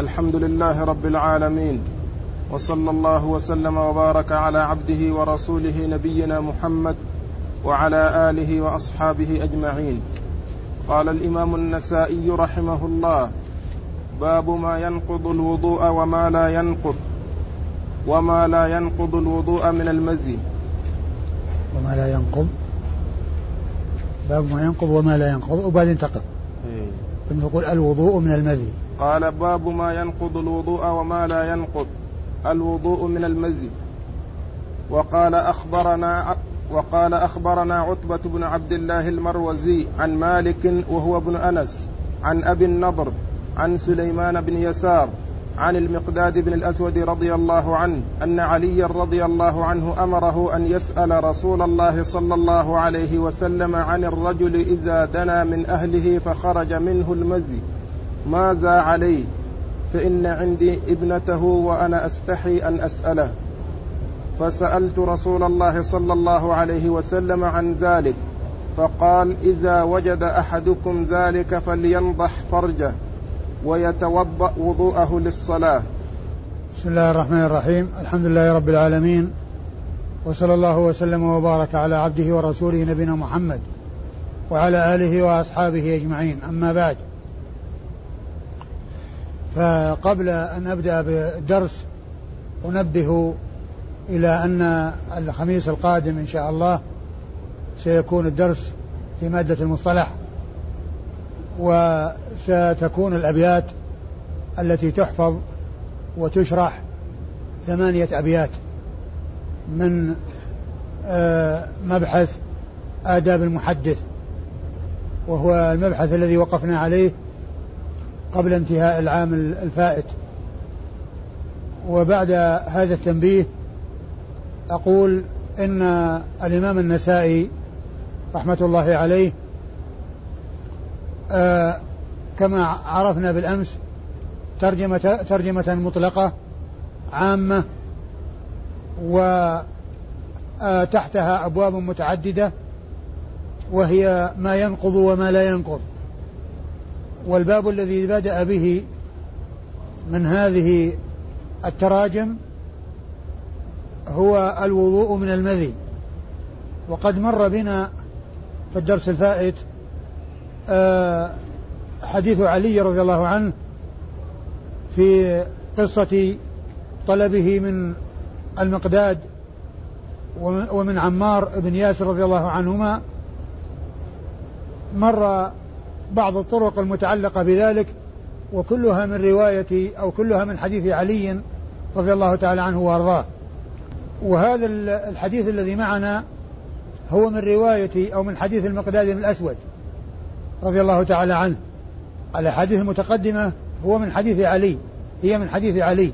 الحمد لله رب العالمين وصلى الله وسلم وبارك على عبده ورسوله نبينا محمد وعلى آله وأصحابه أجمعين. قال الإمام النسائي رحمه الله باب ما ينقض الوضوء وما لا ينقض وما لا ينقض الوضوء من المزي. وما لا ينقض. باب ما ينقض وما لا ينقض. وبعدين تقف ثم يقول الوضوء من المذي. قال باب ما ينقض الوضوء وما لا ينقض. الوضوء من المذي. وقال أخبرنا وقال أخبرنا عتبة بن عبد الله المروزي عن مالك وهو ابن أنس عن أبي النضر عن سليمان بن يسار عن المقداد بن الأسود رضي الله عنه أن عليا رضي الله عنه أمره أن يسأل رسول الله صلى الله عليه وسلم عن الرجل إذا دنا من أهله فخرج منه المزي. ماذا عليه فإن عندي ابنته وأنا أستحي أن أسأله. فسألت رسول الله صلى الله عليه وسلم عن ذلك. فقال إذا وجد أحدكم ذلك فلينضح فرجه. ويتوضأ وضوءه للصلاة. بسم الله الرحمن الرحيم. الحمد لله رب العالمين. وصلى الله وسلم وبارك على عبده ورسوله نبينا محمد وعلى آله وأصحابه أجمعين. أما بعد فقبل أن أبدأ بالدرس أنبه إلى أن الخميس القادم إن شاء الله سيكون الدرس في مادة المصطلح. وستكون الأبيات التي تحفظ وتشرح ثمانية أبيات من آه، مبحث آداب المحدث وهو المبحث الذي وقفنا عليه قبل انتهاء العام الفائت. وبعد هذا التنبيه أقول إن الإمام النسائي رحمة الله عليه آه كما عرفنا بالأمس ترجمة ترجمة مطلقة عامة وتحتها آه أبواب متعددة وهي ما ينقض وما لا ينقض. والباب الذي بدأ به من هذه التراجم هو الوضوء من المذي. وقد مر بنا في الدرس الفائت حديث علي رضي الله عنه في قصة طلبه من المقداد ومن عمار بن ياسر رضي الله عنهما. مر بعض الطرق المتعلقة بذلك وكلها من رواية أو كلها من حديث علي رضي الله تعالى عنه وأرضاه. وهذا الحديث الذي معنا هو من رواية أو من حديث المقداد الأسود. رضي الله تعالى عنه. الأحاديث المتقدمة هو من حديث علي. هي من حديث علي.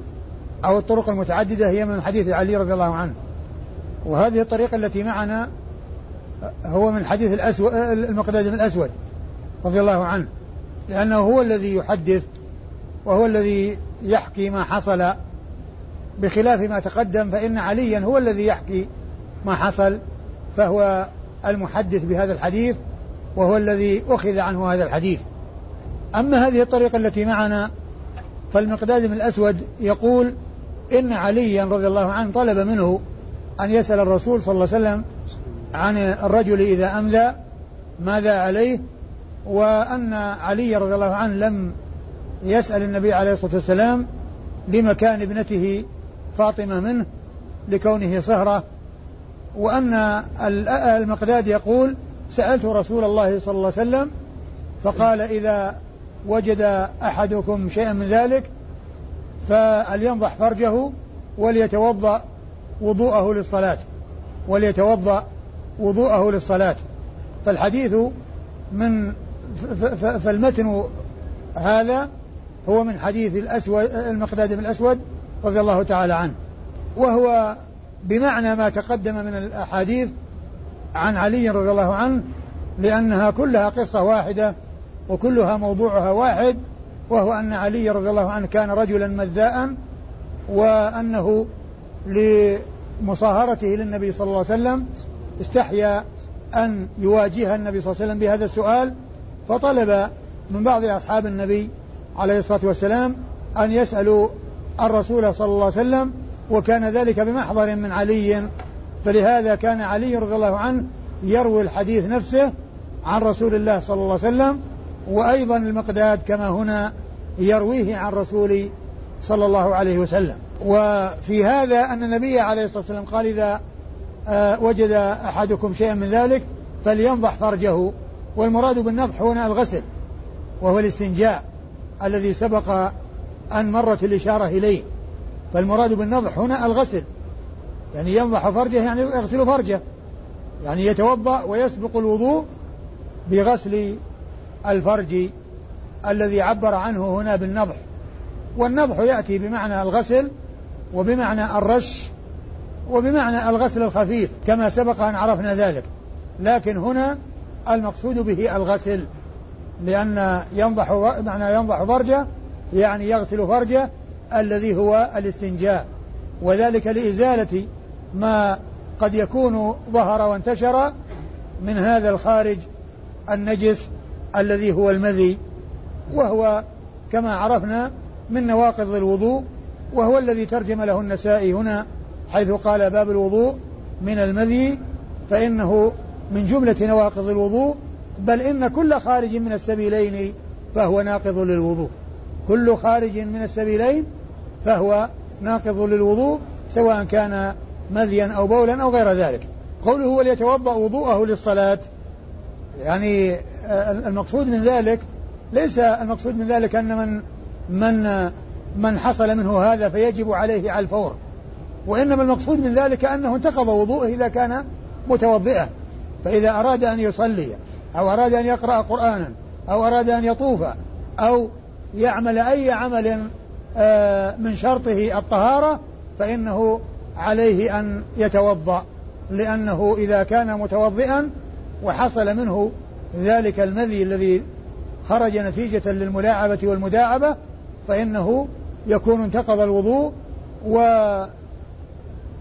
أو الطرق المتعددة هي من حديث علي رضي الله عنه. وهذه الطريقة التي معنا هو من حديث الأسود المقداد بن الأسود رضي الله عنه. لأنه هو الذي يحدث وهو الذي يحكي ما حصل. بخلاف ما تقدم فإن عليا هو الذي يحكي ما حصل فهو المحدث بهذا الحديث. وهو الذي أخذ عنه هذا الحديث. أما هذه الطريقة التي معنا فالمقداد بن الأسود يقول إن عليا رضي الله عنه طلب منه أن يسأل الرسول صلى الله عليه وسلم عن الرجل إذا أمذى ماذا عليه؟ وأن علي رضي الله عنه لم يسأل النبي عليه الصلاة والسلام لمكان ابنته فاطمة منه لكونه صهرة. وأن المقداد يقول سألت رسول الله صلى الله عليه وسلم فقال إذا وجد أحدكم شيئا من ذلك فلينضح فرجه وليتوضأ وضوءه للصلاة وليتوضأ وضوءه للصلاة. فالحديث من فالمتن هذا هو من حديث الأسود المقداد بن الأسود رضي الله تعالى عنه. وهو بمعنى ما تقدم من الأحاديث عن علي رضي الله عنه لأنها كلها قصة واحدة وكلها موضوعها واحد وهو أن علي رضي الله عنه كان رجلا مذاء وأنه لمصاهرته للنبي صلى الله عليه وسلم استحيا أن يواجه النبي صلى الله عليه وسلم بهذا السؤال فطلب من بعض أصحاب النبي عليه الصلاة والسلام أن يسألوا الرسول صلى الله عليه وسلم وكان ذلك بمحضر من علي فلهذا كان علي رضي الله عنه يروي الحديث نفسه عن رسول الله صلى الله عليه وسلم وأيضا المقداد كما هنا يرويه عن رسول صلى الله عليه وسلم. وفي هذا أن النبي عليه الصلاة والسلام قال إذا آه، وجد أحدكم شيئا من ذلك فلينضح فرجه. والمراد بالنضح هنا الغسل وهو الاستنجاء الذي سبق أن مرت الإشارة إليه. فالمراد بالنضح هنا الغسل. يعني ينضح فرجه يعني يغسل فرجه. يعني يتوضأ ويسبق الوضوء بغسل الفرج الذي عبر عنه هنا بالنضح والنضح يأتي بمعنى الغسل وبمعنى الرش وبمعنى الغسل الخفيف كما سبق أن عرفنا ذلك. لكن هنا المقصود به الغسل لأن ينضح معنى ينضح فرجه يعني يغسل فرجه الذي هو الاستنجاء. وذلك لإزالة ما قد يكون ظهر وانتشر من هذا الخارج النجس الذي هو المذي وهو كما عرفنا من نواقض الوضوء وهو الذي ترجم له النسائي هنا حيث قال باب الوضوء من المذي فإنه من جملة نواقض الوضوء بل إن كل خارج من السبيلين فهو ناقض للوضوء. كل خارج من السبيلين فهو ناقض للوضوء سواء كان مذيا أو بولا أو غير ذلك. قوله وليتوضأ وضوءه للصلاة. يعني آه، المقصود من ذلك ليس المقصود من ذلك أن من من من حصل منه هذا فيجب عليه على الفور. وإنما المقصود من ذلك أنه انتقض وضوءه إذا كان متوضئا. فإذا أراد أن يصلي أو أراد أن يقرأ قرآنا أو أراد أن يطوف أو يعمل أي عمل آه، من شرطه الطهارة فإنه عليه أن يتوضأ لأنه إذا كان متوضئا وحصل منه ذلك المذي الذي خرج نتيجة للملاعبة والمداعبة فإنه يكون انتقض الوضوء ولا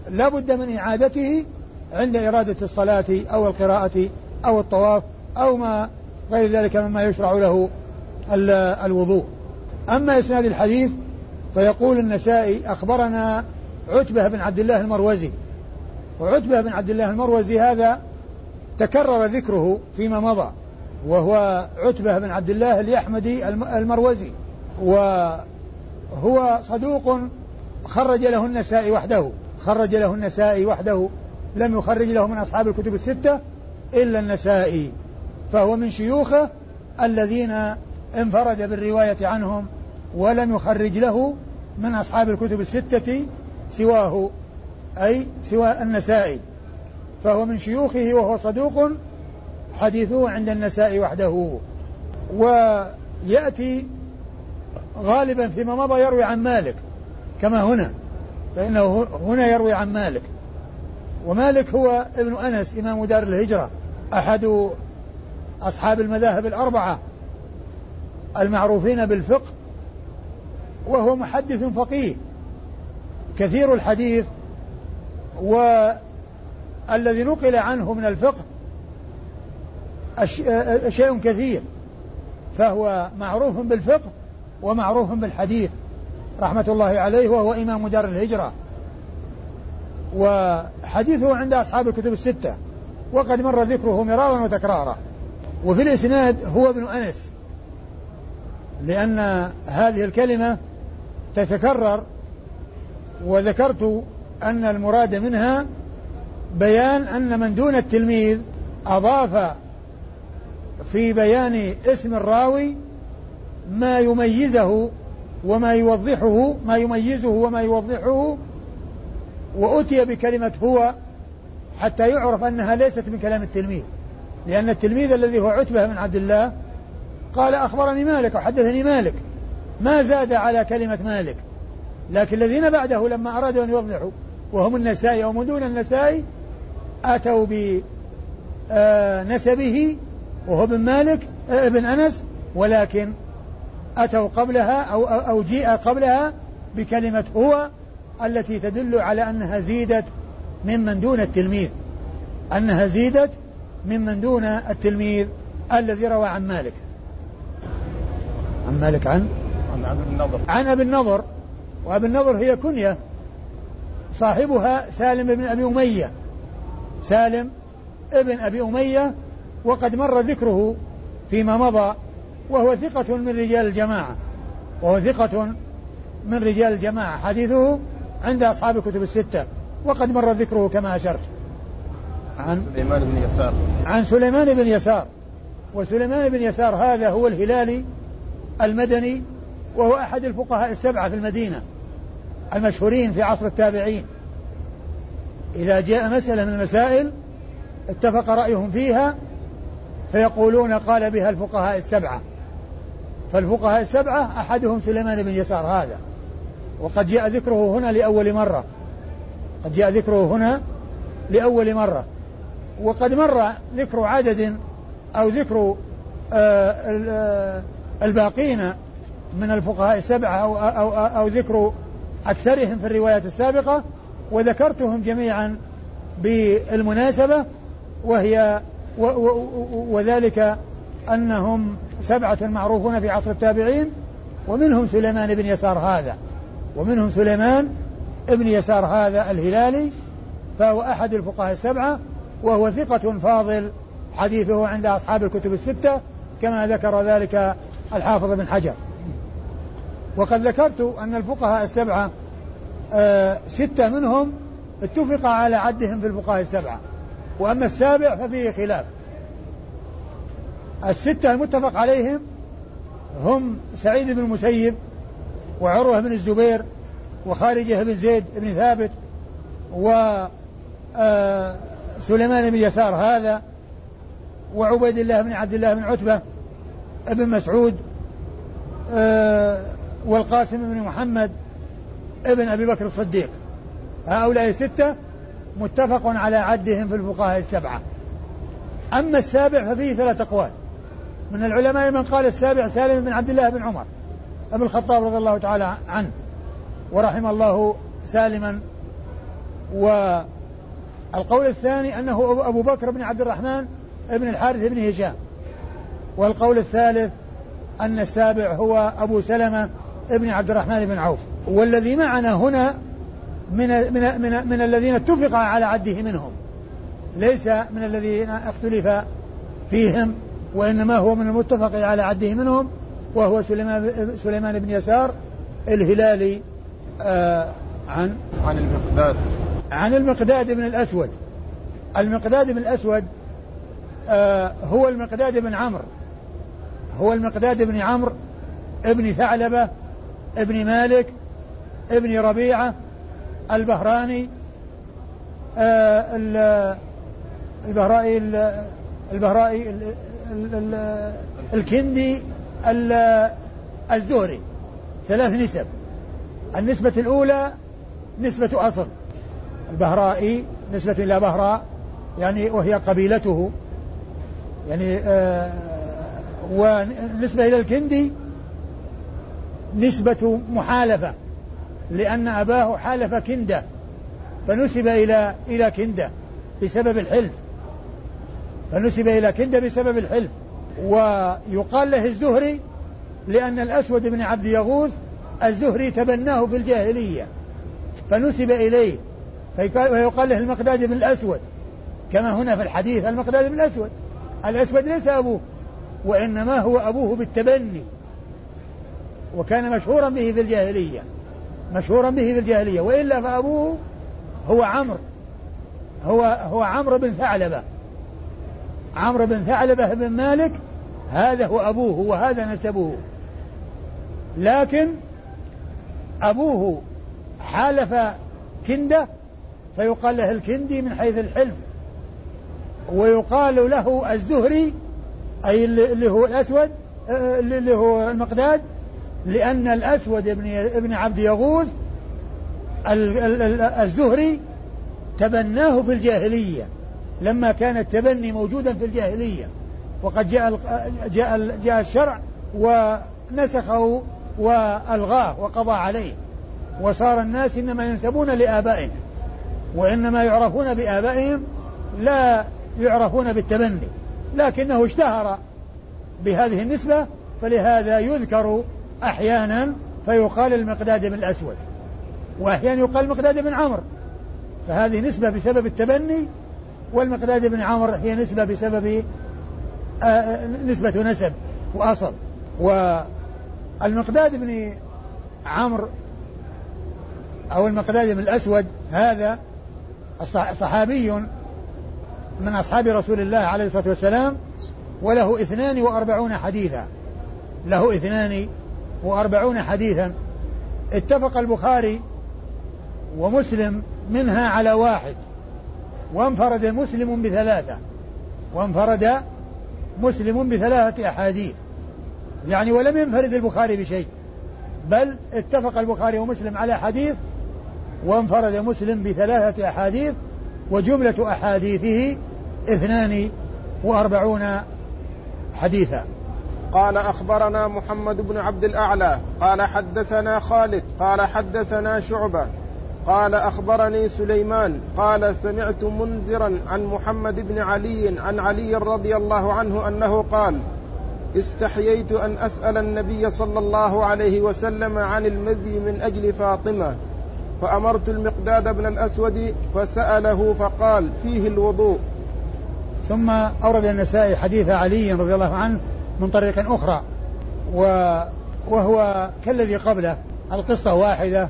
بد من إعادته عند إرادة الصلاة أو القراءة أو الطواف أو ما غير ذلك مما يشرع له الوضوء. أما إسناد الحديث فيقول النسائي أخبرنا عتبة بن عبد الله المروزي. وعتبة بن عبد الله المروزي هذا تكرر ذكره فيما مضى وهو عتبة بن عبد الله اليحمدي المروزي. وهو صدوق خرج له النسائي وحده خرج له النسائي وحده لم يخرج له من أصحاب الكتب الستة إلا النسائي فهو من شيوخه الذين انفرد بالرواية عنهم ولم يخرج له من أصحاب الكتب الستة سواه أي سوى النسائي فهو من شيوخه وهو صدوق حديثه عند النسائي وحده. ويأتي غالبا فيما مضى يروي عن مالك كما هنا فإنه هنا يروي عن مالك. ومالك هو ابن أنس إمام دار الهجرة أحد أصحاب المذاهب الأربعة المعروفين بالفقه وهو محدث فقيه. كثير الحديث والذي نقل عنه من الفقه شيء كثير فهو معروف بالفقه ومعروف بالحديث رحمة الله عليه وهو إمام دار الهجرة. وحديثه عند أصحاب الكتب الستة وقد مر ذكره مرارا وتكرارا. وفي الإسناد هو ابن أنس لأن هذه الكلمة تتكرر وذكرت أن المراد منها بيان أن من دون التلميذ أضاف في بيان اسم الراوي ما يميزه وما يوضحه ما يميزه وما يوضحه وأتي بكلمة هو حتى يعرف أنها ليست من كلام التلميذ. لأن التلميذ الذي هو عتبة بن عبد الله قال أخبرني مالك وحدثني مالك ما زاد على كلمة مالك. لكن الذين بعده لما أرادوا أن يوضحوا وهم النسائي أو من دون النسائي أتوا بنسبه وهو ابن مالك ابن أنس ولكن أتوا قبلها أو أو جيء قبلها بكلمة هو التي تدل على أنها زيدت ممن دون التلميذ. أنها زيدت ممن دون التلميذ الذي روى عن مالك. عن مالك عن؟ عن أبي النضر. عن أبي النضر. وأبي النضر هي كنية. صاحبها سالم بن أبي أمية. سالم ابن أبي أمية وقد مر ذكره فيما مضى وهو ثقة من رجال الجماعة. وهو ثقة من رجال الجماعة. حديثه عند أصحاب الكتب الستة. وقد مر ذكره كما أشرت. عن سليمان بن يسار. عن سليمان بن يسار. وسليمان بن يسار هذا هو الهلالي المدني وهو أحد الفقهاء السبعة في المدينة. المشهورين في عصر التابعين. إذا جاء مسألة من المسائل اتفق رأيهم فيها فيقولون قال بها الفقهاء السبعة. فالفقهاء السبعة أحدهم سليمان بن يسار هذا. وقد جاء ذكره هنا لأول مرة. قد جاء ذكره هنا لأول مرة. وقد مر ذكر عدد أو ذكر آه، آه، الباقين من الفقهاء السبعة أو, أو, أو, أو ذكر أكثرهم في الروايات السابقة وذكرتهم جميعا بالمناسبة وهي و و وذلك أنهم سبعة معروفون في عصر التابعين ومنهم سليمان بن يسار هذا ومنهم سليمان ابن يسار هذا الهلالي فهو أحد الفقهاء السبعة وهو ثقة فاضل حديثه عند أصحاب الكتب الستة كما ذكر ذلك الحافظ بن حجر. وقد ذكرت أن الفقهاء السبعة آه ستة منهم اتفق على عدهم في الفقهاء السبعة وأما السابع ففيه خلاف. الستة المتفق عليهم هم سعيد بن المسيب وعروة بن الزبير وخارجة بن زيد بن ثابت و آه، سليمان بن يسار هذا وعبيد الله بن عبد الله بن عتبة ابن مسعود آه، والقاسم بن محمد ابن أبي بكر الصديق. هؤلاء ستة متفق على عدهم في الفقهاء السبعة. أما السابع ففيه ثلاث أقوال. من العلماء من قال السابع سالم بن عبد الله بن عمر أبي الخطاب رضي الله تعالى عنه ورحم الله سالما. والقول الثاني أنه أبو بكر بن عبد الرحمن بن الحارث بن هشام. والقول الثالث أن السابع هو أبو سلمة بن عبد الرحمن بن عوف والذي معنا هنا من من من, من الذين اتفق على عده منهم. ليس من الذين اختلف فيهم وإنما هو من المتفق على عده منهم وهو سليمان سليمان بن يسار الهلالي آه عن عن المقداد. عن المقداد بن الأسود. المقداد بن الأسود آه هو المقداد بن عمرو هو المقداد بن عمرو ابن ثعلبة ابن مالك ابن ربيعة البهراني آه البهرائي البهرائي الكندي الزهري. ثلاث نسب. النسبة الأولى نسبة أصل. البهرائي نسبة إلى بهراء يعني وهي قبيلته. يعني آه ونسبة إلى الكندي نسبة محالفة لأن أباه حالف كندة فنسب إلى إلى كندة بسبب الحلف. فنسب إلى كندة بسبب الحلف. ويقال له الزهري لأن الأسود بن عبد يغوث الزهري تبناه في الجاهلية فنسب إليه. ويقال له المقداد بن الأسود كما هنا في الحديث المقداد بن الأسود. الأسود ليس أبوه وإنما هو أبوه بالتبني. وكان مشهورا به في الجاهلية مشهورا به في الجاهلية وإلا فأبوه هو عمرو هو هو عمرو بن ثعلبة. عمرو بن ثعلبة بن مالك هذا هو أبوه وهذا نسبه. لكن أبوه حالف كندة فيقال له الكندي من حيث الحلف ويقال له الزهري أي اللي هو الأسود اللي هو المقداد لأن الأسود ابن ابن عبد يغوث الزهري تبناه في الجاهلية لما كان التبني موجودا في الجاهلية. وقد جاء جاء جاء الشرع ونسخه والغاه وقضى عليه. وصار الناس إنما ينسبون لآبائهم وإنما يعرفون بآبائهم لا يعرفون بالتبني. لكنه اشتهر بهذه النسبة فلهذا يذكر أحيانا فيقال المقداد بن الأسود وأحيانا يقال المقداد بن عمرو. فهذه نسبة بسبب التبني والمقداد بن عمرو هي نسبة بسبب آه، آه، نسبة نسب وأصل. والمقداد بن عمرو أو المقداد بن الأسود هذا صحابي من أصحاب رسول الله عليه الصلاة والسلام وله اثنان وأربعون حديثا. له اثنان وأربعون حديثا. اتفق البخاري ومسلم منها على واحد. وانفرد مسلم بثلاثة. وانفرد مسلم بثلاثة أحاديث. يعني ولم ينفرد البخاري بشيء. بل اتفق البخاري ومسلم على حديث وانفرد مسلم بثلاثة أحاديث وجملة أحاديثه اثنان وأربعون حديثا. قال أخبرنا محمد بن عبد الأعلى قال حدثنا خالد قال حدثنا شعبة قال أخبرني سليمان قال سمعت منذرا عن محمد بن علي عن علي رضي الله عنه أنه قال استحييت أن أسأل النبي صلى الله عليه وسلم عن المذي من أجل فاطمة فأمرت المقداد بن الأسود فسأله فقال فيه الوضوء ثم أورد النسائي حديث علي رضي الله عنه من طريق أخرى وهو كالذي قبله. القصة واحدة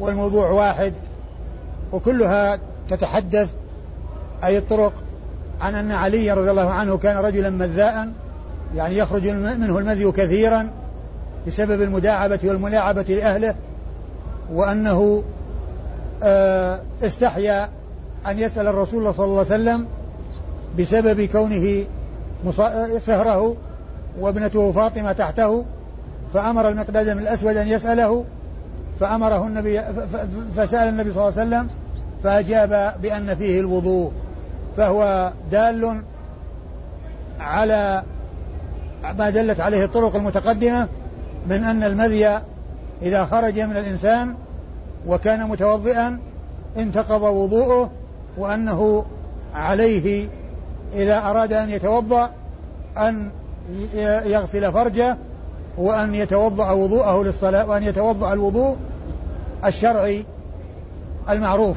والموضوع واحد وكلها تتحدث أي الطرق. عن أن علي رضي الله عنه كان رجلا مذاء يعني يخرج منه المذي كثيرا بسبب المداعبة والملاعبة لأهله وأنه آه، استحيا أن يسأل الرسول صلى الله عليه وسلم بسبب كونه سهره وابنته فاطمة تحته فأمر المقداد بن الأسود أن يسأله فأمره النبي فسأل النبي صلى الله عليه وسلم فأجاب بأن فيه الوضوء. فهو دال على ما دلت عليه الطرق المتقدمة من أن المذي إذا خرج من الإنسان وكان متوضئا انتقض وضوءه وأنه عليه إذا أراد أن يتوضأ أن يغسل فرجه وأن يتوضأ وضوءه للصلاة وأن يتوضأ الوضوء الشرعي المعروف.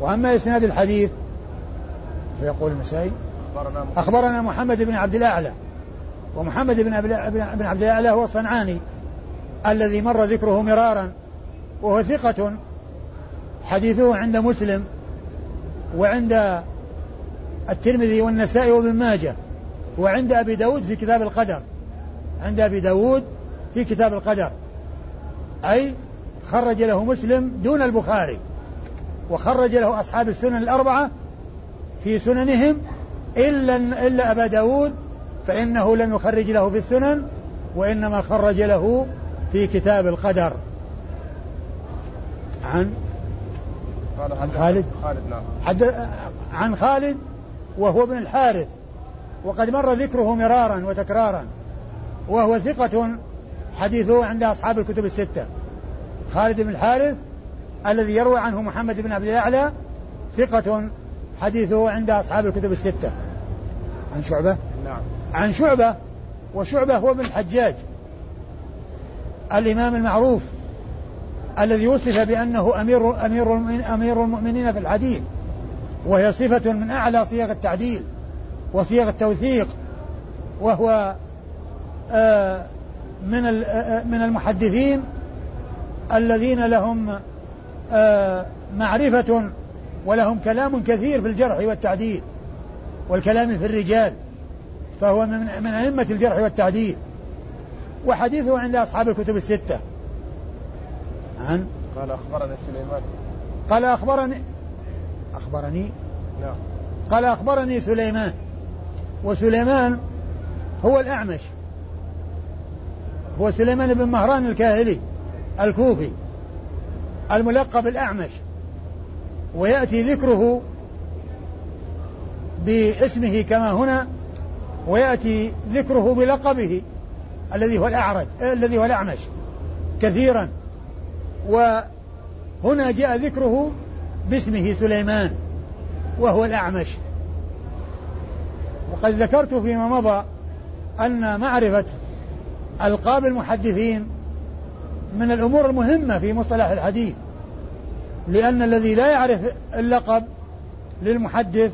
وأما إسناد الحديث فيقول النسائي أخبرنا, أخبرنا محمد بن عبد الأعلى. ومحمد بن بن عبد الأعلى هو الصنعاني الذي مر ذكره مرارا وهو ثقة حديثه عند مسلم وعند الترمذي والنسائي وابن ماجه. وعند أبي داود في كتاب القدر. عند أبي داود في كتاب القدر. أي خرج له مسلم دون البخاري. وخرج له أصحاب السنن الأربعة في سننهم. إلا إلا أبا داود فإنه لم يخرج له في السنن وإنما خرج له في كتاب القدر. عن عن خالد؟ خالد نعم. عن خالد وهو ابن الحارث. وقد مر ذكره مرارا وتكرارا وهو ثقة حديثه عند أصحاب الكتب الستة. خالد بن الحارث الذي يروي عنه محمد بن عبد الأعلى ثقة حديثه عند أصحاب الكتب الستة. عن شعبة؟ نعم. عن شعبة وشعبة هو ابن الحجاج الإمام المعروف الذي وصف بأنه أمير أمير أمير المؤمنين في الحديث وهي صفة من أعلى صيغ التعديل. وصيغ التوثيق وهو آه، من آه، آه، من المحدثين الذين لهم معرفة ولهم كلام كثير في الجرح والتعديل والكلام في الرجال فهو من من أئمة الجرح والتعديل. وحديثه عند أصحاب الكتب الستة. عن؟ قال أخبرني سليمان. قال أخبرني أخبرني؟ نعم. قال أخبرني سليمان. وسليمان هو الأعمش. هو سليمان بن مهران الكاهلي الكوفي الملقب الأعمش. ويأتي ذكره باسمه كما هنا ويأتي ذكره بلقبه الذي هو الأعرج الذي هو الأعمش كثيرا. وهنا جاء ذكره باسمه سليمان وهو الأعمش. وقد ذكرت فيما مضى أن معرفة ألقاب المحدثين من الأمور المهمة في مصطلح الحديث لأن الذي لا يعرف اللقب للمحدث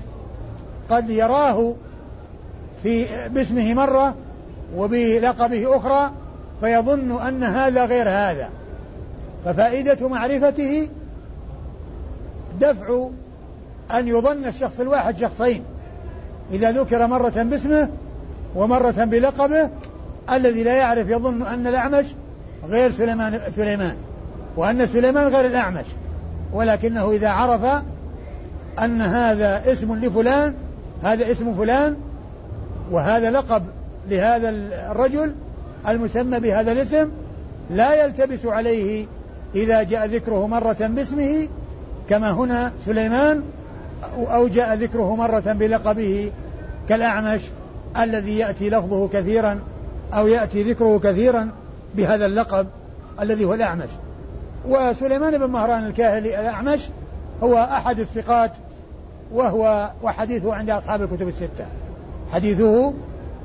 قد يراه في باسمه مرة وبلقبه أخرى فيظن أن هذا غير هذا. ففائدة معرفته دفع أن يظن الشخص الواحد شخصين. إذا ذكر مرة باسمه ومرة بلقبه الذي لا يعرف يظن أن الأعمش غير سليمان سليمان وأن سليمان غير الأعمش ولكنه إذا عرف أن هذا اسم لفلان هذا اسم فلان وهذا لقب لهذا الرجل المسمى بهذا الاسم لا يلتبس عليه إذا جاء ذكره مرة باسمه كما هنا سليمان أو جاء ذكره مرة بلقبه كالأعمش الذي يأتي لفظه كثيرا أو يأتي ذكره كثيرا بهذا اللقب الذي هو الأعمش. وسليمان بن مهران الكاهلي الأعمش هو أحد الثقات وهو وحديثه عند أصحاب الكتب الستة. حديثه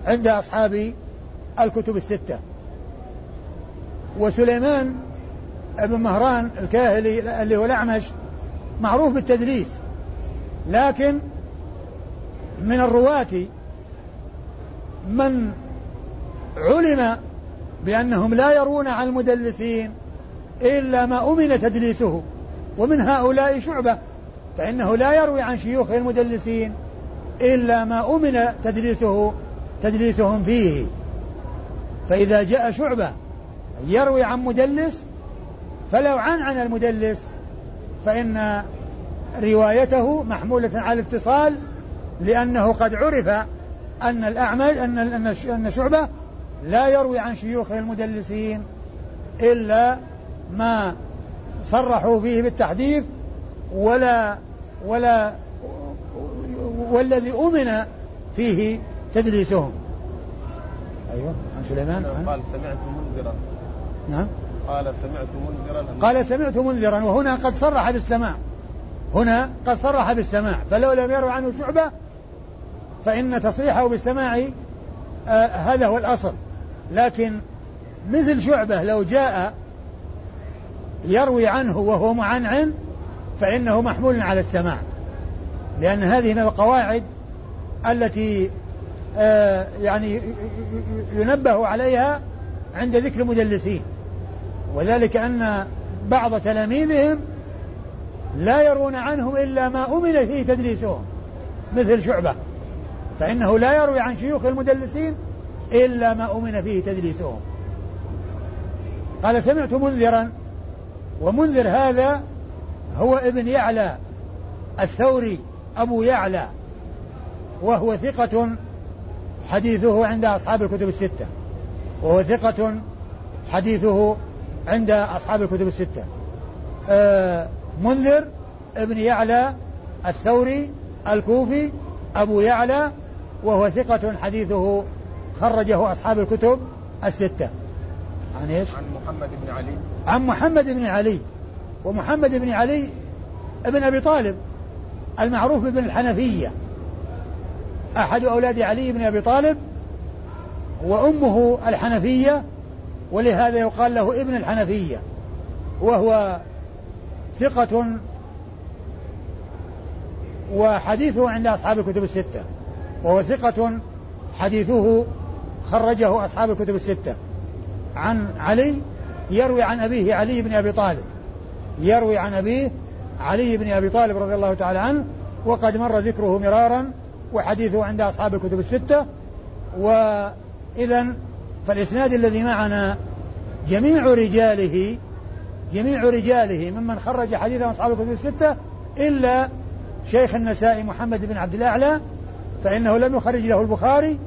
عند أصحاب الكتب الستة. وسليمان بن مهران الكاهلي اللي هو الأعمش معروف بالتدليس لكن من الرواة من علم بأنهم لا يرون عن المدلسين إلا ما أمن تدليسه. ومن هؤلاء شعبة فإنه لا يروي عن شيوخ المدلسين إلا ما أمن تدليسه تدليسهم فيه. فإذا جاء شعبة يروي عن مدلس فلو عن عن المدلس فإن روايته محمولة على الاتصال لأنه قد عرف أن الأعمل أن أن شعبة لا يروي عن شيوخ المدلسين إلا ما صرحوا فيه بالتحديث ولا ولا والذي أمن فيه تدليسهم. أيوه عن سليمان. عن قال سمعت منذرا. نعم. قال سمعت منذرا. قال سمعت منذرا وهنا قد صرح بالسماع. هنا قد صرح بالسماع فلو لم يروا عنه شعبة فإن تصريحه بالسماع آه هذا هو الأصل. لكن مثل شعبة لو جاء يروي عنه وهو معنعن فإنه محمول على السماع. لأن هذه من القواعد التي آه يعني ينبه عليها عند ذكر المدلسين. وذلك أن بعض تلاميذهم لا يرون عنهم إلا ما أمن فيه تدريسهم مثل شعبة. فإنه لا يروي عن شيوخ المدلسين إلا ما أمن فيه تدليسهم. قال سمعت منذرا ومنذر هذا هو ابن يعلى الثوري أبو يعلى وهو ثقة حديثه عند أصحاب الكتب الستة. وهو ثقة حديثه عند أصحاب الكتب الستة. آه منذر ابن يعلى الثوري الكوفي أبو يعلى وهو ثقة حديثه خرجه أصحاب الكتب الستة. عن إيش؟ عن محمد بن علي. عن محمد بن علي. ومحمد بن علي ابن أبي طالب المعروف بابن الحنفية أحد أولاد علي بن أبي طالب وأمه الحنفية ولهذا يقال له ابن الحنفية. وهو ثقة وحديثه عند أصحاب الكتب الستة. وهو ثقة حديثه خرجه أصحاب الكتب الستة. عن علي يروي عن أبيه علي بن أبي طالب. يروي عن أبيه علي بن أبي طالب رضي الله تعالى عنه وقد مر ذكره مرارا وحديثه عند أصحاب الكتب الستة. وإذا فالإسناد الذي معنا جميع رجاله جميع رجاله ممن خرج حديث أصحاب الكتب الستة إلا شيخ النسائي محمد بن عبد الأعلى فإنه لم يخرج له البخاري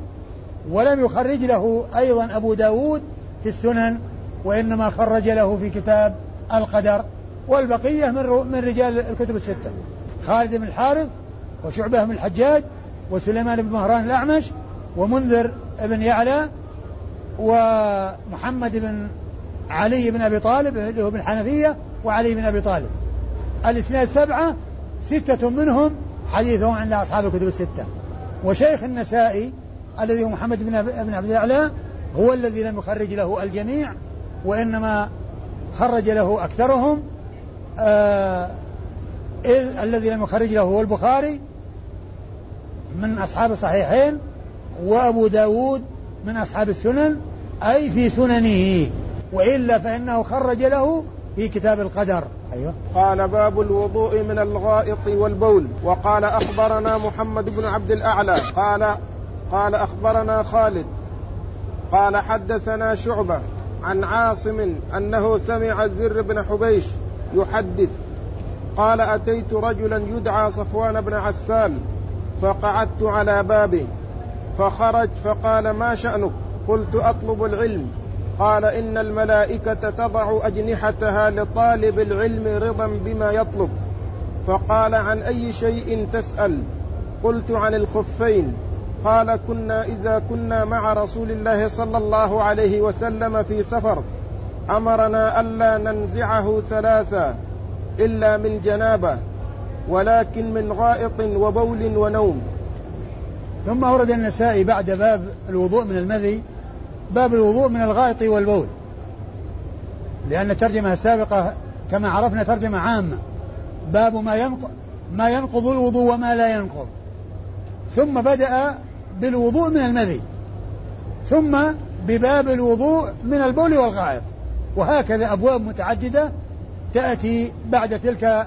ولم يخرج له أيضا أبو داود في السنن وإنما خرج له في كتاب القدر والبقية من, من رجال الكتب الستة خالد بن الحارث وشعبة بن الحجاج وسليمان بن مهران الأعمش ومنذر بن يعلى ومحمد بن علي بن أبي طالب اللي هو بن الحنفية وعلي بن أبي طالب. الإسناد سبعة ستة منهم حديثهم عند أصحاب الكتب الستة. وشيخ النسائي الذي هو محمد بن بن عبد الأعلى هو الذي لم يخرج له الجميع وإنما خرج له أكثرهم. آه إذ الذي لم يخرج له هو البخاري من أصحاب الصحيحين وأبو داود من أصحاب السنن أي في سننه وإلا فإنه خرج له في كتاب القدر. أيوة. قال باب الوضوء من الغائط والبول. وقال أخبرنا محمد بن عبد الأعلى. قال قال أخبرنا خالد. قال حدثنا شعبة عن عاصم أنه سمع الزر بن حبيش يحدث. قال أتيت رجلا يدعى صفوان بن عسال فقعدت على بابه فخرج فقال ما شأنك؟ قلت أطلب العلم. قال إن الملائكة تضع أجنحتها لطالب العلم رضا بما يطلب. فقال عن أي شيء تسأل؟ قلت عن الخفين. قال كنا إذا كنا مع رسول الله صلى الله عليه وسلم في سفر أمرنا ألا ننزعه ثلاثا إلا من جنابة ولكن من غائط وبول ونوم. ثم أورد النسائي بعد باب الوضوء من المذي باب الوضوء من الغائط والبول. لأن الترجمة السابقة كما عرفنا ترجمة عامة. باب ما ينقض ما ينقض الوضوء وما لا ينقض. ثم بدأ بالوضوء من المذي. ثم بباب الوضوء من البول والغائط. وهكذا أبواب متعددة تأتي بعد تلك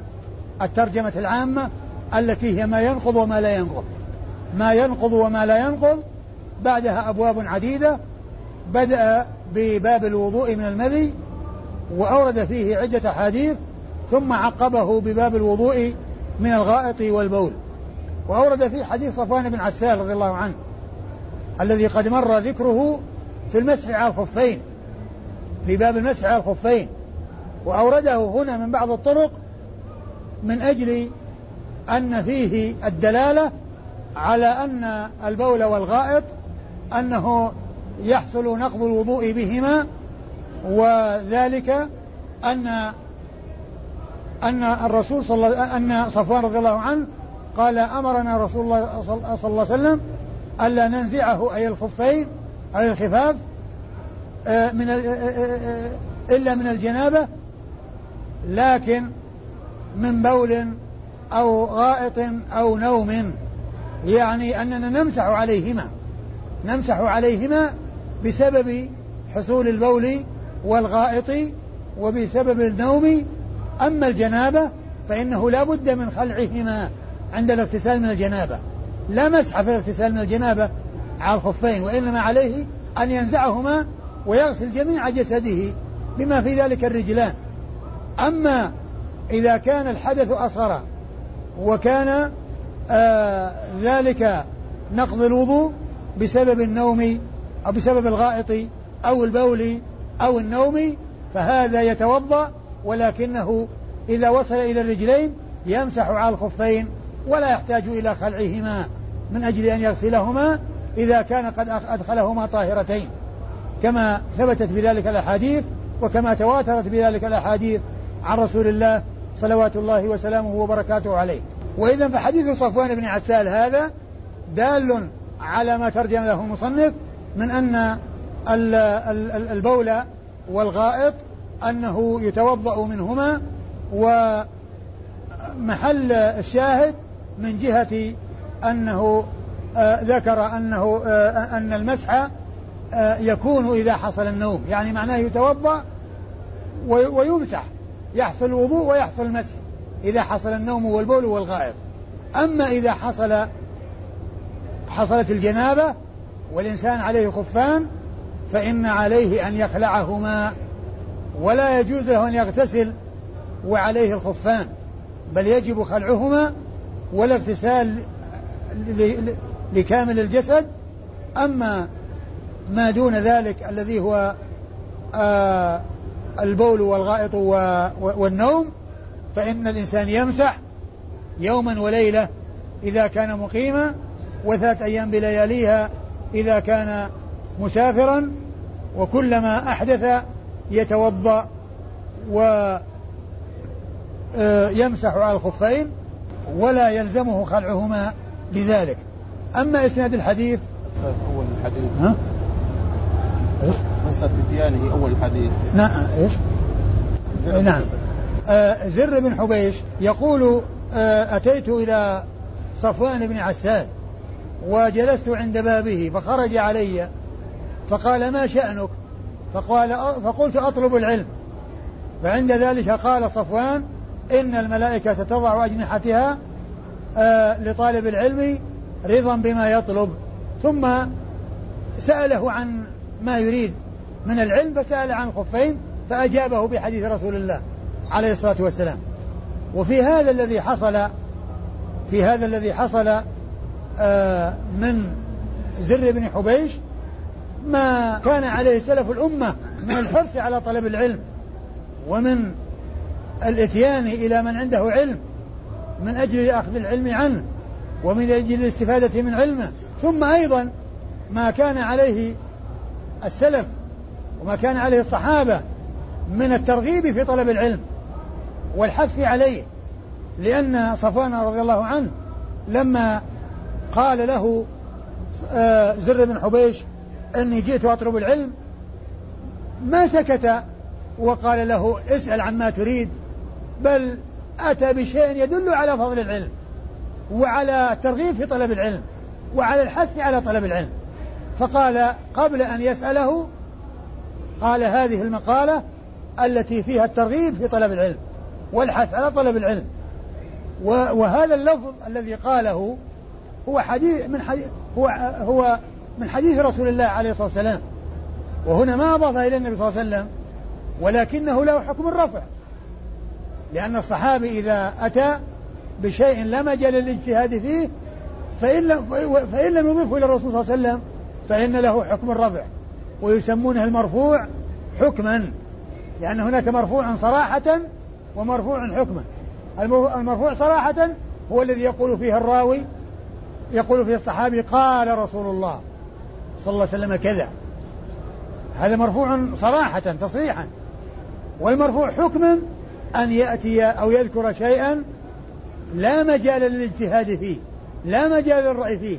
الترجمة العامة التي هي ما ينقض وما لا ينقض. ما ينقض وما لا ينقض بعدها أبواب عديدة بدأ بباب الوضوء من المذي وأورد فيه عدة أحاديث ثم عقبه بباب الوضوء من الغائط والبول. وأورد فيه حديث صفوان بن عسال رضي الله عنه الذي قد مر ذكره في المسح على الخفين في باب المسح على الخفين. وأورده هنا من بعض الطرق من أجل أن فيه الدلالة على أن البول والغائط أنه يحصل نقض الوضوء بهما وذلك أن أن الرسول صلى أن صفوان رضي الله عنه قال أمرنا رسول الله صلى الله عليه وسلم ألا ننزعه أي الخفين أي الخفاف آه، من آه، آه، إلا من الجنابة لكن من بول أو غائط أو نوم يعني أننا نمسح عليهما. نمسح عليهما بسبب حصول البول والغائط وبسبب النوم. أما الجنابة فإنه لا بد من خلعهما عند الاغتسال من الجنابة. لا مسح في الاغتسال من الجنابة على الخفين وإنما عليه أن ينزعهما ويغسل جميع جسده بما في ذلك الرجلان. أما إذا كان الحدث أصغر وكان آه ذلك نقض الوضوء بسبب النوم أو بسبب الغائط أو البول أو النوم فهذا يتوضأ ولكنه إذا وصل إلى الرجلين يمسح على الخفين ولا يحتاج إلى خلعهما من أجل أن يغسلهما إذا كان قد أدخلهما طاهرتين. كما ثبتت بذلك الأحاديث وكما تواترت بذلك الأحاديث عن رسول الله صلوات الله وسلامه وبركاته عليه. وإذا فحديث صفوان بن عسال هذا دال على ما ترجم له المصنف من أن البول والغائط أنه يتوضأ منهما ومحل الشاهد من جهة أنه آه ذكر أنه آه أن المسح آه يكون إذا حصل النوم يعني معناه يتوضأ ويمسح يحصل الوضوء ويحصل المسح إذا حصل النوم والبول والغائط. أما إذا حصل حصلت الجنابة والإنسان عليه خفان فإن عليه أن يخلعهما ولا يجوز له أن يغتسل وعليه الخفان بل يجب خلعهما والاغتسال لكامل الجسد. أما ما دون ذلك الذي هو آه البول والغائط والنوم فإن الإنسان يمسح يوما وليلة إذا كان مقيما وثلاث أيام بلياليها إذا كان مسافرا وكلما أحدث يتوضأ ويمسح آه، على الخفين ولا يلزمه خلعهما بذلك أما إسناد الحديث أول الحديث ها؟ إيش؟ قصة اتيانه أول الحديث نعم إيش؟ نعم آه زر بن حبيش يقول آه أتيت إلى صفوان بن عسال وجلست عند بابه فخرج علي فقال ما شأنك؟ فقال فقلت أطلب العلم. فعند ذلك قال صفوان إن الملائكة تضع أجنحتها آه لطالب العلم رضا بما يطلب. ثم سأله عن ما يريد. من العلم فسأل عن الخفين فأجابه بحديث رسول الله عليه الصلاة والسلام. وفي هذا الذي حصل في هذا الذي حصل من زر بن حبيش ما كان عليه سلف الأمة من الحرص على طلب العلم ومن الإتيان إلى من عنده علم من أجل أخذ العلم عنه ومن أجل الاستفادة من علمه. ثم أيضا ما كان عليه السلف وما كان عليه الصحابة من الترغيب في طلب العلم والحث عليه لأن صفوان رضي الله عنه لما قال له آه، زر بن حبيش أني جئت أطلب العلم. ما سكت وقال له اسأل عما تريد بل أتى بشيء يدل على فضل العلم وعلى الترغيب في طلب العلم وعلى الحث على طلب العلم. فقال قبل أن يسأله قال هذه المقالة التي فيها الترغيب في طلب العلم والحث على طلب العلم. وهذا اللفظ الذي قاله هو حديث من حديث هو هو من حديث رسول الله عليه الصلاة والسلام. وهنا ما أضاف إلى النبي صلى الله عليه وسلم ولكنه له حكم الرفع. لأن الصحابي إذا أتى بشيء لا مجال للاجتهاد فيه فإن لم, فإن لم يضيفه إلى الرسول صلى الله عليه وسلم فإن له حكم الرفع. ويسمونه المرفوع حكما لأن هناك مرفوع صراحة ومرفوع حكما. المرفوع صراحة هو الذي يقول فيه الراوي يقول فيه الصحابي قال رسول الله صلى الله عليه وسلم كذا. هذا مرفوع صراحة تصريحا. والمرفوع حكما أن يأتي أو يذكر شيئا لا مجال للاجتهاد فيه لا مجال للرأي فيه.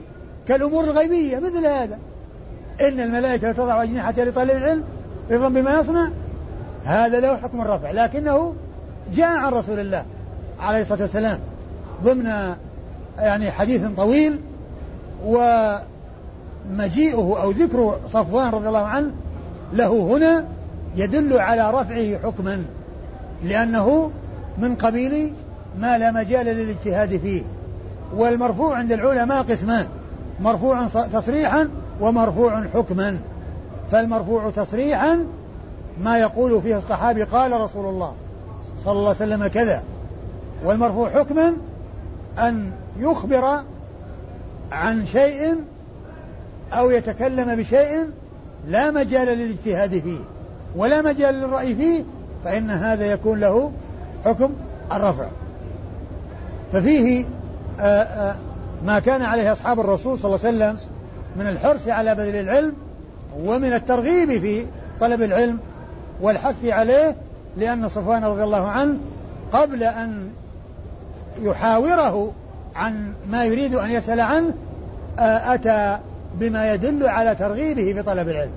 كالأمور الغيبية مثل هذا. إن الملائكة تضع أجنحتها لطالب العلم رضا بما يصنع. هذا له حكم الرفع لكنه جاء عن رسول الله عليه الصلاة والسلام ضمن يعني حديث طويل ومجيئه أو ذكر صفوان رضي الله عنه له هنا يدل على رفعه حكما لأنه من قبيل ما لا مجال للاجتهاد فيه والمرفوع عند العلماء قسمان مرفوع تصريحا ومرفوع حكما فالمرفوع تصريحا ما يقول فيه الصحابي قال رسول الله صلى الله عليه وسلم كذا والمرفوع حكما أن يخبر عن شيء أو يتكلم بشيء لا مجال للاجتهاد فيه ولا مجال للرأي فيه فإن هذا يكون له حكم الرفع. ففيه آآ آآ ما كان عليه أصحاب الرسول صلى الله عليه وسلم من الحرص على بذل العلم ومن الترغيب في طلب العلم والحث عليه لأن صفوان رضي الله عنه قبل أن يحاوره عن ما يريد أن يسأل عنه أتى بما يدل على ترغيبه في طلب العلم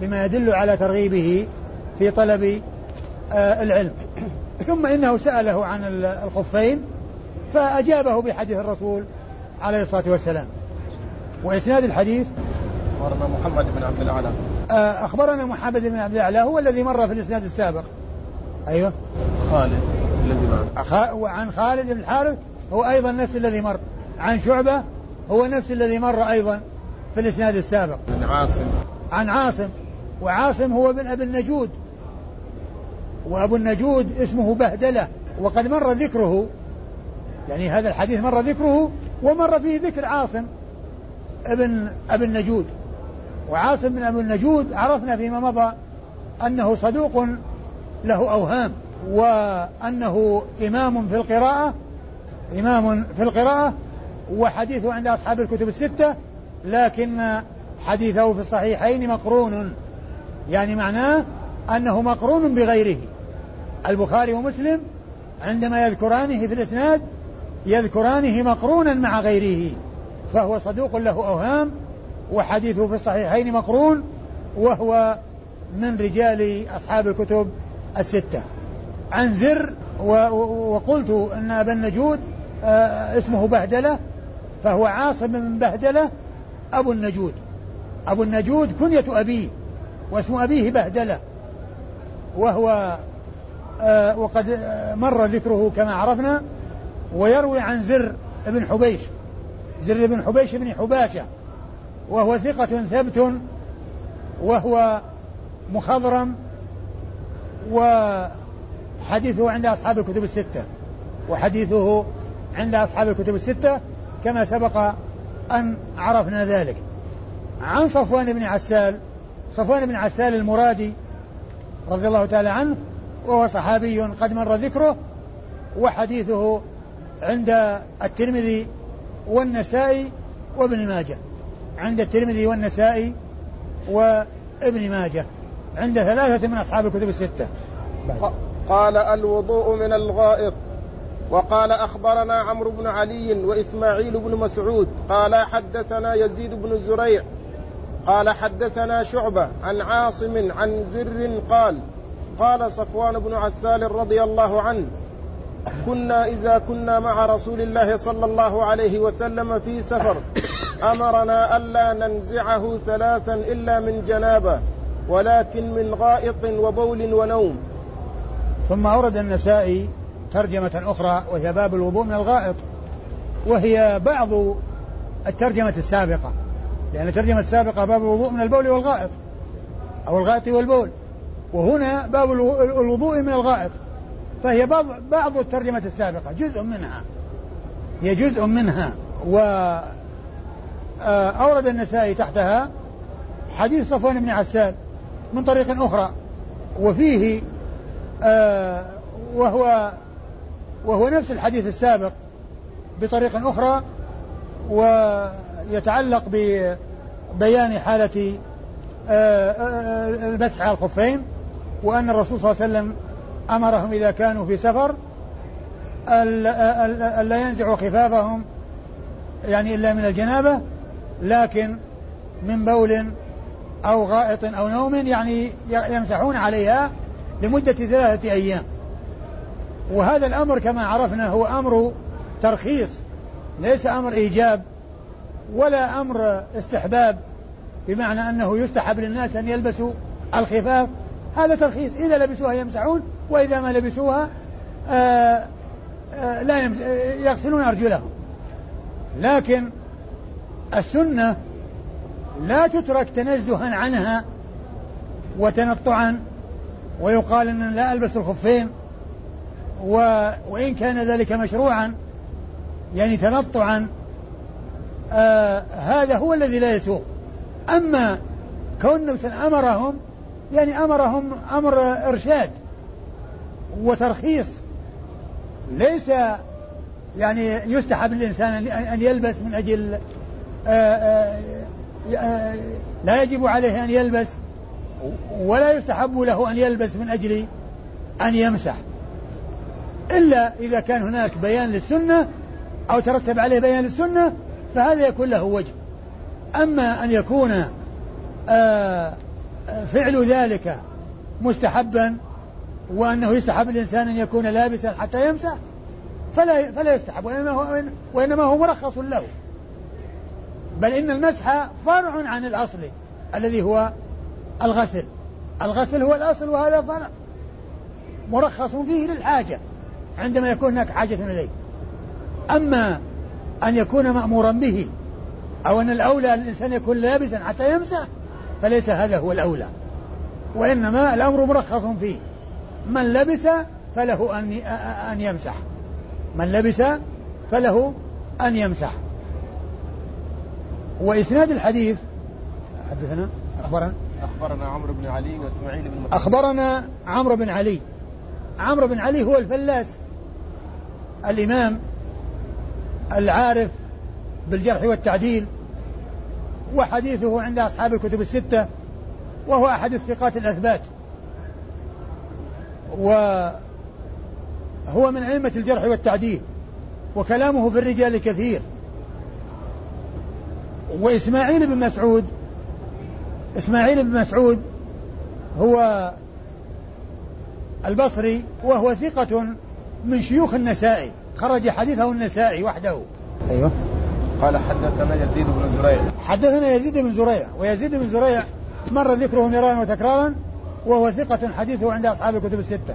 بما يدل على ترغيبه في طلب العلم. ثم إنه سأله عن الخفين فأجابه بحديث الرسول عليه الصلاة والسلام. وإسناد الحديث؟ أخبرنا محمد بن عبد الأعلى. أخبرنا محمد بن عبد الأعلى هو الذي مر في الإسناد السابق. أيوه. خالد. الذي مر. وعن خالد بن الحارث هو أيضا نفس الذي مر. عن شعبة هو نفس الذي مر أيضا في الإسناد السابق. عن عاصم. عن عاصم. وعاصم هو بن أبي النجود. وأبو النجود اسمه بهدلة. وقد مر ذكره. يعني هذا الحديث مر ذكره ومر فيه ذكر عاصم ابن أبي النجود. وعاصم بن أبي النجود عرفنا فيما مضى أنه صدوق له أوهام. وأنه إمام في القراءة إمام في القراءة وحديثه عند أصحاب الكتب الستة لكن حديثه في الصحيحين مقرون. يعني معناه أنه مقرون بغيره. البخاري ومسلم عندما يذكرانه في الإسناد يذكرانه مقرونا مع غيره فهو صدوق له أوهام وحديثه في الصحيحين مقرون وهو من رجال أصحاب الكتب الستة. عن زر وقلت أن أبا النجود آه، اسمه بهدلة فهو عاصم من بهدلة أبو النجود. أبو النجود كنية أبيه واسم أبيه بهدلة. وهو آه، وقد آه، مر ذكره كما عرفنا ويروي عن زر بن حبيش. زر بن حبيش بن حباشة. وهو ثقة ثبت وهو مخضرم وحديثه عند أصحاب الكتب الستة. وحديثه عند أصحاب الكتب الستة كما سبق أن عرفنا ذلك. عن صفوان بن عسال صفوان بن عسال المرادي رضي الله تعالى عنه وهو صحابي قد مر ذكره وحديثه عند الترمذي والنسائي وابن ماجه. عند الترمذي والنسائي وابن ماجه. عند ثلاثة من أصحاب الكتب الستة. قال الوضوء من الغائط. وقال أخبرنا عمرو بن علي وإسماعيل بن مسعود. قال حدثنا يزيد بن زريع. قال حدثنا شعبة عن عاصم عن زر قال قال صفوان بن عسال رضي الله عنه كنا إذا كنا مع رسول الله صلى الله عليه وسلم في سفر أمرنا ألا ننزعه ثلاثا إلا من جنابة ولكن من غائط وبول ونوم. ثم أورد النسائي ترجمة أخرى وهي باب الوضوء من الغائط وهي بعض الترجمة السابقة لأن الترجمة السابقة باب الوضوء من البول والغائط أو الغائط والبول وهنا باب الوضوء من الغائط فهي بعض بعض الترجمة السابقة جزء منها هي جزء منها و آه، أورد النسائي تحتها حديث صفوان بن عسال من طريق أخرى وفيه آه، وهو وهو نفس الحديث السابق بطريق أخرى ويتعلق ببيان حالة آه، المسح على الخفين وأن الرسول صلى الله عليه وسلم أمرهم إذا كانوا في سفر ألا ينزعوا خفافهم يعني إلا من الجنابة لكن من بول أو غائط أو نوم يعني يمسحون عليها لمدة ثلاثة أيام. وهذا الأمر كما عرفنا هو أمر ترخيص ليس أمر إيجاب ولا أمر استحباب بمعنى أنه يستحب للناس أن يلبسوا الخفاف. هذا ترخيص. إذا لبسوها يمسحون وإذا ما لبسوها آآ آآ لا يغسلون أرجلهم. لكن السنة لا تترك تنزها عنها وتنطعا ويقال ان لا ألبس الخفين و... وإن كان ذلك مشروعا يعني تنطعا آه هذا هو الذي لا يسوق. أما كون أمرهم يعني أمرهم أمر إرشاد وترخيص. ليس يعني يستحب للانسان أن يلبس من أجل آه، آه، آه، لا يجب عليه أن يلبس ولا يستحب له أن يلبس من أجل أن يمسح. إلا إذا كان هناك بيان للسنة أو ترتب عليه بيان للسنة فهذا يكون له وجه. أما أن يكون فعل ذلك مستحبا وأنه يستحب الإنسان أن يكون لابسا حتى يمسح فلا فلا يستحب وإنما هو, وإنما هو مرخص له. بل إن المسح فرع عن الأصل الذي هو الغسل. الغسل هو الأصل وهذا مرخص فيه للحاجة عندما يكون هناك حاجة إليه. أما أن يكون مأمورا به أو أن الأولى الإنسان يكون لابسا حتى يمسح فليس هذا هو الأولى. وإنما الأمر مرخص فيه. من لبس فله أن أن يمسح. من لبس فله أن يمسح. وإسناد الحديث حدثنا أخبرنا. أخبرنا عمرو بن علي وإسماعيل بن مسعود. أخبرنا عمرو بن علي. عمرو بن علي هو الفلاس الإمام العارف بالجرح والتعديل وحديثه عند أصحاب الكتب الستة وهو أحد الثقات الأثبات. وهو من أئمة الجرح والتعديل وكلامه في الرجال كثير. وإسماعيل بن مسعود إسماعيل بن مسعود هو البصري وهو ثقة من شيوخ النسائي. خرج حديثه النسائي وحده. أيوه. قال حدثنا يزيد بن زريع. حدثنا يزيد بن زريع. ويزيد بن زريع مر ذكره مرارا وتكرارا وهو ثقة حديثه عند أصحاب الكتب الستة.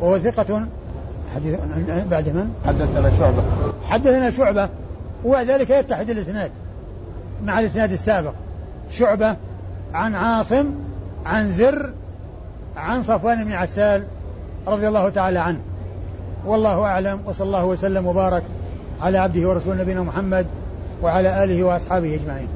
وهو ثقة حديث بعد من؟ حدثنا شعبة. حدثنا شعبة. وبعد ذلك يتحد الإسناد مع الإسناد السابق. شعبة عن عاصم عن زر عن صفوان بن عسال رضي الله تعالى عنه. والله أعلم وصلى الله وسلم وبارك على عبده ورسوله نبينا محمد وعلى آله وأصحابه أجمعين.